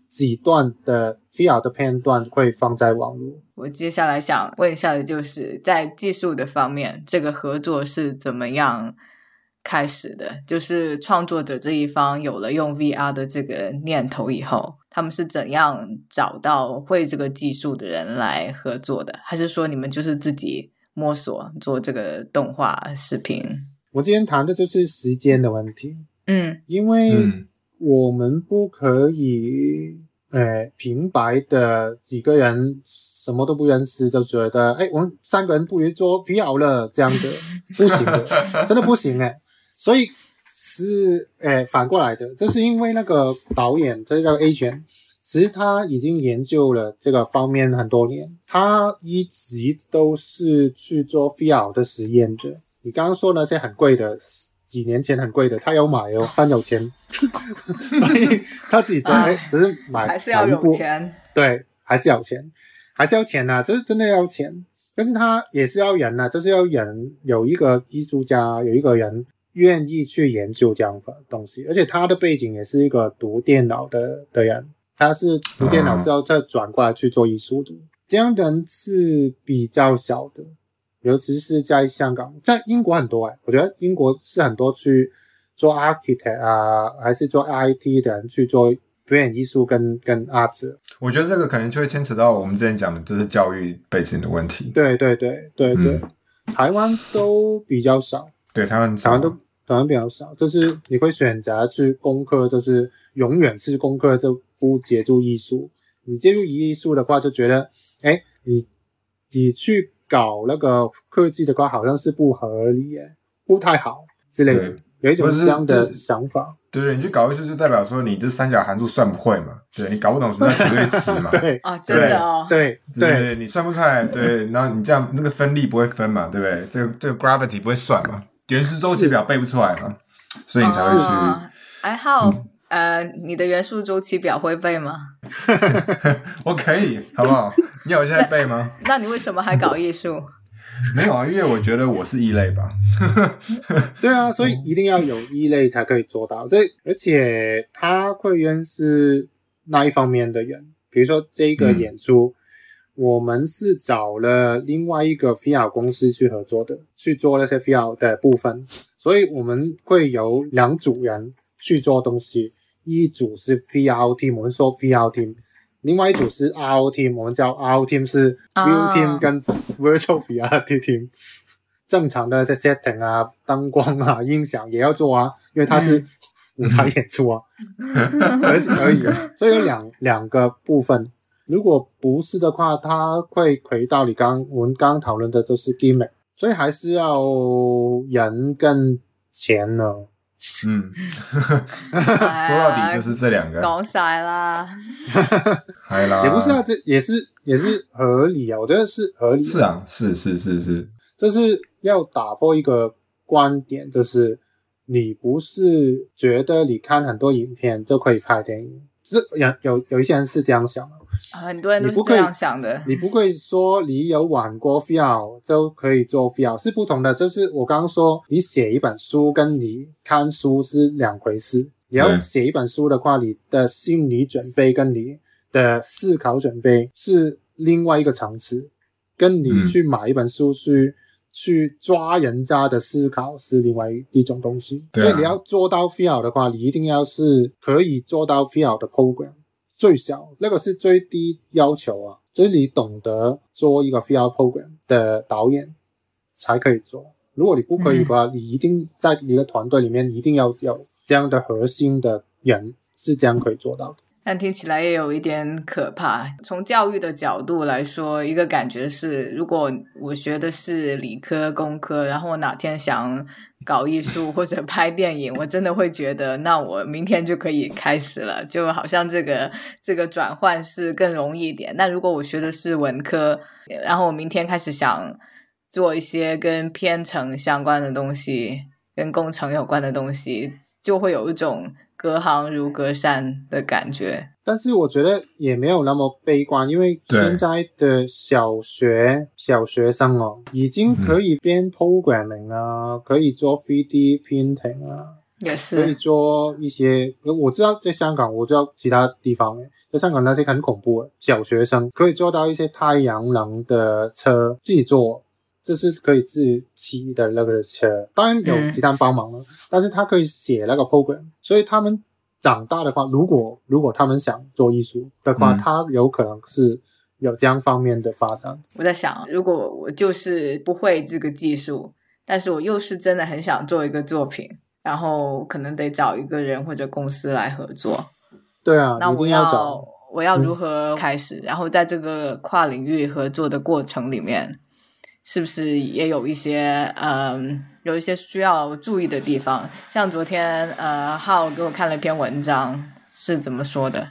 几段的 VR 的片段会放在网络。我接下来想问一下的就是在技术的方面，这个合作是怎么样开始的？就是创作者这一方有了用 VR 的这个念头以后，他们是怎样找到会这个技术的人来合作的？还是说你们就是自己摸索做这个动画视频？我今天谈的就是时间的问题。嗯，因为我们不可以，呃，平白的几个人。什么都不认识就觉得，哎，我们三个人不如做 VR 了，这样的 *laughs* 不行的，真的不行哎。所以是，哎，反过来的，这是因为那个导演这个 A 圈，其实他已经研究了这个方面很多年，他一直都是去做 VR 的实验的。你刚刚说那些很贵的，几年前很贵的，他有买哦，他有钱，*laughs* 所以他自己做，哎，只是买还是要有钱，对，还是要钱。还是要钱呐，这是真的要钱，但是他也是要人呐，就是要人有一个艺术家，有一个人愿意去研究这样的东西，而且他的背景也是一个读电脑的的人，他是读电脑之后再转过来去做艺术的，这样的人是比较少的，尤其是在香港，在英国很多哎，我觉得英国是很多去做 architect 啊，还是做 IT 的人去做。表演艺术跟跟 art，我觉得这个可能就会牵扯到我们之前讲的，就是教育背景的问题。对对对对对，台湾都比较少。对，台湾台湾都台湾比较少，就是你会选择去攻克，就是永远是攻克，就不接触艺术。你接触艺术的话，就觉得，哎，你你去搞那个科技的话，好像是不合理，耶，不太好之类的。有一种这样的想法，对对，你去搞艺术就代表说你这三角函数算不会嘛？对你搞不懂什么绝对值嘛？*laughs* 对啊，真的哦，对对，你算不出来，对，然后你这样那个分力不会分嘛？对不对？这个这个 gravity 不会算嘛？原子周期表背不出来嘛？所以你才会去。还好，呃，你的元素周期表会背吗？*laughs* 我可以，好不好？你有现在背吗？*laughs* 那你为什么还搞艺术？没有啊，因为我觉得我是异类吧。*laughs* 对啊，所以一定要有异类才可以做到。这而且他会认识那一方面的人，比如说这个演出，我们是找了另外一个 VR 公司去合作的，去做那些 VR 的部分。所以我们会有两组人去做东西，一组是 VR team，我们说 VR team。另外一组是 RO team，我们叫 RO team 是 Real team 跟 Virtual Reality team。正常的 setting 啊、灯光啊、*laughs* 音响也要做啊，因为它是舞台演出啊，而而已。所以有两两个部分。如果不是的话，它会回到你刚我们刚刚讨论的就是 gimmick，所以还是要人跟钱呢。嗯，*laughs* 说到底就是这两个，搞晒啦，*laughs* 嗨啦，也不是啊，这也是也是合理啊，我觉得是合理。是啊，是是是是，就是要打破一个观点，就是你不是觉得你看很多影片就可以拍电影，这有有有一些人是这样想的，很多人都是这样想的。你不会说你有玩过 feel 就可以做 feel，是不同的。就是我刚刚说，你写一本书跟你看书是两回事。你要写一本书的话，你的心理准备跟你的思考准备是另外一个层次，跟你嗯去买一本书去、去抓人家的思考是另外一种东西。对啊所以你要做到 feel 的话，你一定要是可以做到 feel 的 program。最小那个是最低要求啊，就是你懂得做一个 VR program 的导演才可以做。如果你不可以的话，你一定在你的团队里面一定要有这样的核心的人是这样可以做到的。但听起来也有一点可怕。从教育的角度来说，一个感觉是，如果我学的是理科、工科，然后我哪天想搞艺术或者拍电影，我真的会觉得，那我明天就可以开始了，就好像这个这个转换是更容易一点。那如果我学的是文科，然后我明天开始想做一些跟编程相关的东西，跟工程有关的东西，就会有一种隔行如隔山的感觉。但是我觉得也没有那么悲观，因为现在的小学小学生哦，已经可以编 programming 啊，可以做 3D printing 啊，也是可以，做一些，呃我知道在香港，我知道其他地方诶，在香港那些很恐怖的小学生可以做到一些太阳能的车自己做，这是可以自己骑的那个车，当然有嗯其他人帮忙了，但是他可以写那个 program，所以他们长大的话，如果如果他们想做艺术的话，嗯他有可能是有这样方面的发展。我在想，如果我就是不会这个技术，但是我又是真的很想做一个作品，然后可能得找一个人或者公司来合作。对啊，那我你一定要我要如何开始？然后在这个跨领域合作的过程里面，是不是也有一些嗯，有一些需要注意的地方？像昨天呃，浩给我看了一篇文章，是怎么说的？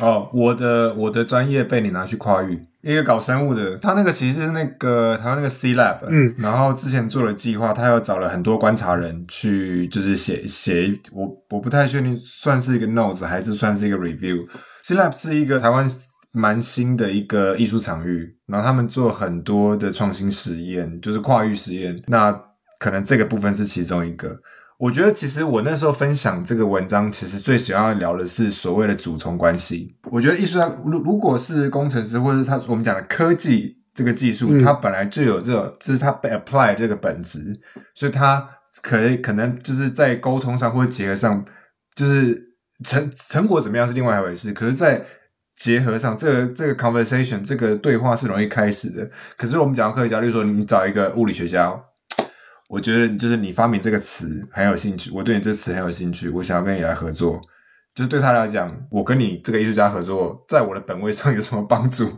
哦，我的我的专业被你拿去跨域，一个搞生物的，他那个其实是那个台湾那个 C Lab，嗯，然后之前做了计划，他又找了很多观察人去，就是写写，我我不太确定算是一个 notes 还是算是一个 review。C Lab 是一个台湾蛮新的一个艺术场域，然后他们做很多的创新实验，就是跨域实验，那可能这个部分是其中一个。我觉得其实我那时候分享这个文章，其实最想要聊的是所谓的主从关系。我觉得艺术家如如果是工程师，或者是他我们讲的科技这个技术，嗯它本来就有这种，这是它被 apply 这个本质，所以它可以可能就是在沟通上或者结合上，就是成成果怎么样是另外一回事。可是，在结合上，这个这个 conversation 这个对话是容易开始的。可是我们讲到科学家，例如说你找一个物理学家，*tsk* 我觉得就是你发明这个词很有兴趣，我对你这词很有兴趣，我想要跟你来合作。就是对他来讲，我跟你这个艺术家合作，在我的本位上有什么帮助？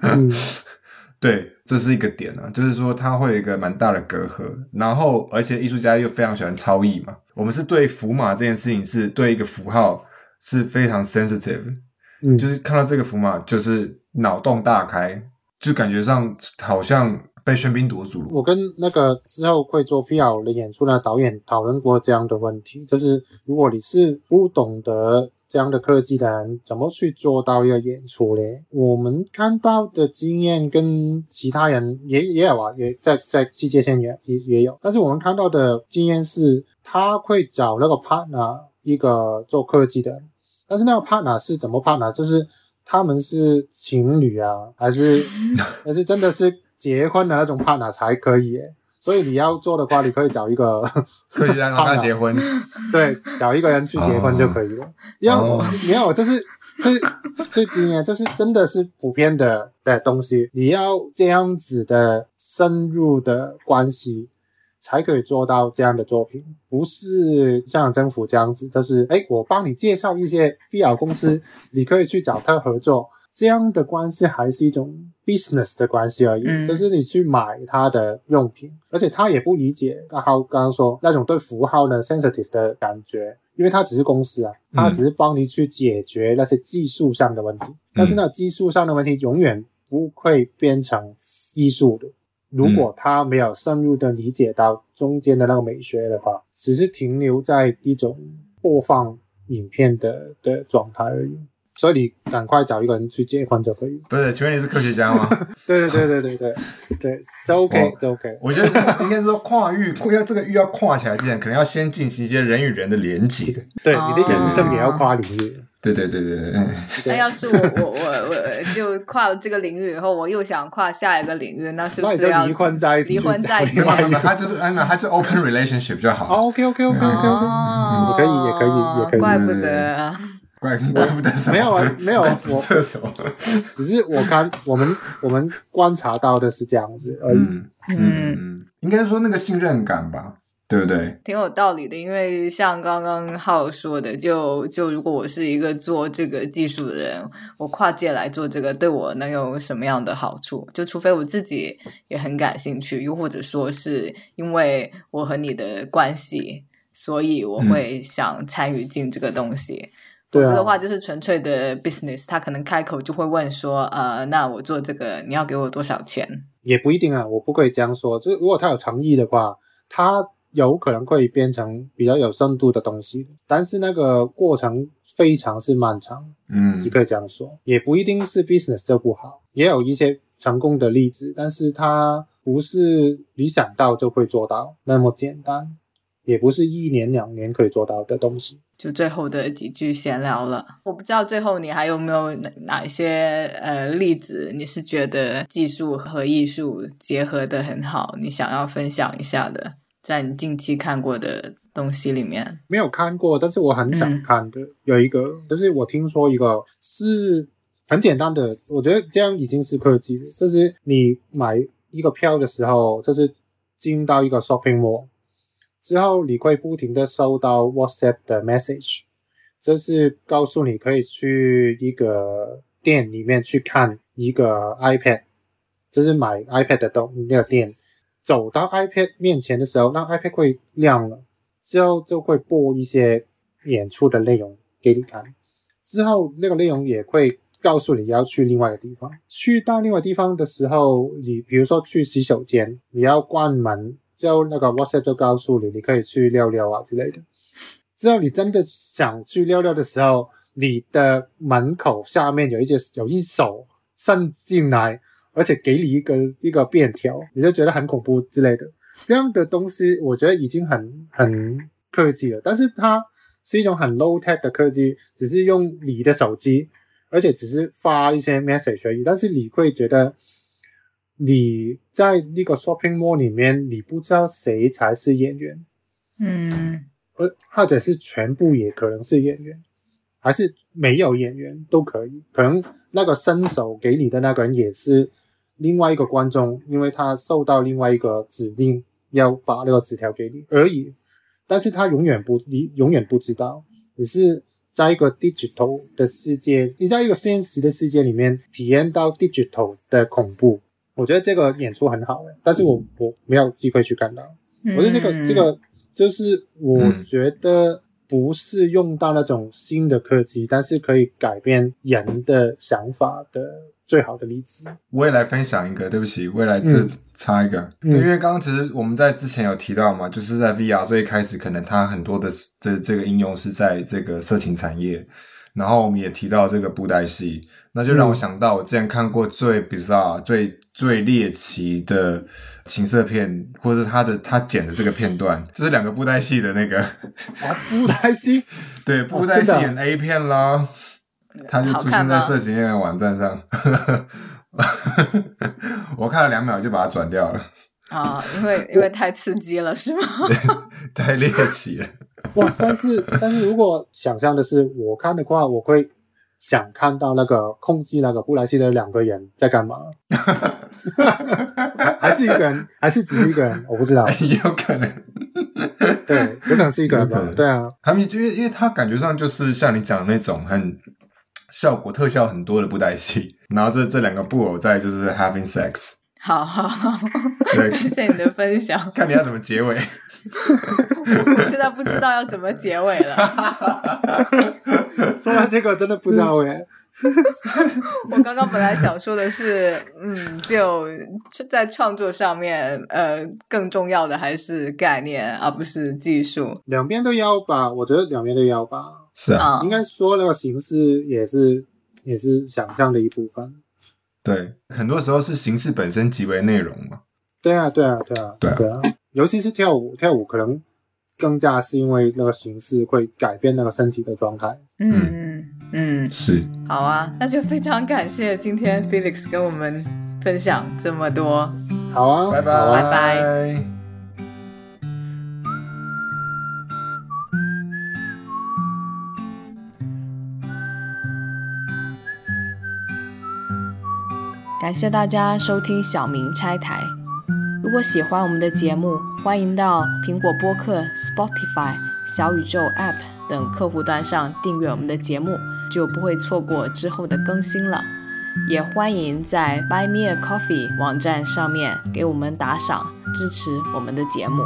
嗯 *laughs* 对，这是一个点啊，就是说他会有一个蛮大的隔阂，然后而且艺术家又非常喜欢超意嘛。我们是对符码这件事情，是对一个符号是非常 sensitive，嗯，就是看到这个符码就是脑洞大开，就感觉上好像被喧宾夺主了。我跟那个之后会做 VR 的演出的导演讨论过这样的问题，就是如果你是不懂得这样的科技的人，怎么去做到一个演出嘞？我们看到的经验跟其他人也也有啊，也在在世界线也也也有，但是我们看到的经验是，他会找那个 partner 一个做科技的人，但是那个 partner 是怎么 partner？就是他们是情侣啊，还是 *laughs* 还是真的是结婚的那种 partner 才可以耶？所以你要做的话，你可以找一个科学家跟他结婚，*laughs* 对，找一个人去结婚就可以了。要、哦没有，就是这这几年，就是真的是普遍的的东西。你要这样子的深入的关系，才可以做到这样的作品，不是像政府这样子，就是哎，我帮你介绍一些 VR 公司，你可以去找他合作。这样的关系还是一种 business 的关系而已，嗯就是你去买他的用品，而且他也不理解刚好刚刚说那种对符号的 sensitive 的感觉，因为他只是公司啊，他只是帮你去解决那些技术上的问题，但是那技术上的问题永远不会变成艺术的。如果他没有深入的理解到中间的那个美学的话，只是停留在一种播放影片的的状态而已。所以你赶快找一个人去结婚就可以。不是，请问你是科学家吗？对对对对对对对，就 OK 哦就 OK。我觉得应该说跨域，要这个域要跨起来之前，可能要先进行一些人与人的连接。对，哦你的人生也要跨领域。对对对对对，*laughs* 那要是我我我我就跨了这个领域以后，我又想跨下一个领域，那是不是要离婚在一起，离婚在一起 *laughs* 他就是安娜，他就 open relationship 就好。OK OK OK OK 也可以也可以也可以怪不得。怪怪不得什么？没有啊没有怪指射手。*laughs* 只是我看我们我们观察到的是这样子而已。嗯嗯嗯，应该说那个信任感吧，对不对？挺有道理的，因为像刚刚浩说的，就就如果我是一个做这个技术的人，我跨界来做这个，对我能有什么样的好处？就除非我自己也很感兴趣，又或者说是因为我和你的关系，所以我会想参与进这个东西。否则的话，就是纯粹的 business，他可能开口就会问说，呃，那我做这个，你要给我多少钱？也不一定啊，我不可以这样说。就是如果他有诚意的话，他有可能会变成比较有深度的东西，但是那个过程非常是漫长，嗯只可以这样说。也不一定是 business 就不好，也有一些成功的例子，但是它不是你想到就会做到那么简单，也不是一年两年可以做到的东西。就最后的几句闲聊了。我不知道最后你还有没有哪哪一些呃例子，你是觉得技术和艺术结合的很好，你想要分享一下的，在你近期看过的东西里面。没有看过，但是我很想看的、有一个，就是我听说一个是很简单的，我觉得这样已经是科技了。就是你买一个票的时候，就是进到一个 shopping mall 之后，你会不停的收到 WhatsApp 的 message，这是告诉你可以去一个店里面去看一个 iPad，这是买 iPad 的东那个店。走到 iPad 面前的时候，那 iPad 会亮了。之后就会播一些演出的内容给你看，之后那个内容也会告诉你要去另外一个地方。去到另外地方的时候，你比如说去洗手间，你要关门，之后那个 WhatsApp 就告诉你你可以去尿尿啊之类的。之后你真的想去尿尿的时候，你的门口下面有一些有一手伸进来，而且给你一个一个便条，你就觉得很恐怖之类的。这样的东西，我觉得已经很很科技了，但是它是一种很 low tech 的科技，只是用你的手机，而且只是发一些 message 而已。但是你会觉得你在那个 shopping mall 里面，你不知道谁才是演员，嗯呃，或者是全部也可能是演员，还是没有演员都可以。可能那个伸手给你的那个人也是另外一个观众，因为他受到另外一个指令要把那个纸条给你而已。但是他永远不，你永远不知道，你是在一个 digital 的世界，你在一个现实的世界里面体验到 digital 的恐怖。我觉得这个演出很好，但是我我没有机会去看到。我觉得这个、嗯这个就是我嗯觉得不是用到那种新的科技，但是可以改变人的想法的最好的例子。我也来分享一个，对不起，未来这嗯。插一个，嗯。对，因为刚刚其实我们在之前有提到嘛，就是在 VR 最一开始，可能它很多的这这个应用是在这个色情产业，然后我们也提到这个布袋戏，那就让我嗯。想到我之前看过最 bizarre、最最猎奇的情色片，或者是他的他剪的这个片段，这是两个布袋戏的那个，啊，布袋戏？*laughs* 对，布袋戏演 A 片啦，他就出现在色情业的网站上。我看了两秒就把它转掉了，啊，因为因为太刺激了，是吗？*laughs* 太猎奇了。哇！但是但是如果想象的是我看的话，我会想看到那个控制那个布莱希的两个人在干嘛？还 *laughs* 还是一个人，还是只是一个人？我不知道。*laughs* 有可能，对，有可能是一个人。吧对啊，他们因为因为他感觉上就是像你讲的那种很效果特效很多的布袋戏，然后这这两个布偶在就是 having sex，好 *laughs* 好好，对感谢你的分享。看你要怎么结尾。*laughs* 我现在不知道要怎么结尾了。*laughs* 说完这个真的不知道哎，我刚刚本来想说的是，嗯，就在创作上面，呃，更重要的还是概念，而不是技术。两边都要吧，我觉得两边都要吧。是啊，啊应该说那个形式也是也是想象的一部分。对，很多时候是形式本身即为内容嘛。对啊，对啊，对啊，对啊对啊，尤其是跳舞，跳舞可能更加是因为那个形式会改变那个身体的状态。嗯嗯嗯，是，好啊，那就非常感谢今天 Felix 跟我们分享这么多。好啊，拜拜，好啊拜拜。感谢大家收听小明拆台。如果喜欢我们的节目，欢迎到苹果播客、Spotify、小宇宙 App 等客户端上订阅我们的节目，就不会错过之后的更新了。也欢迎在 Buy Me a Coffee 网站上面给我们打赏，支持我们的节目。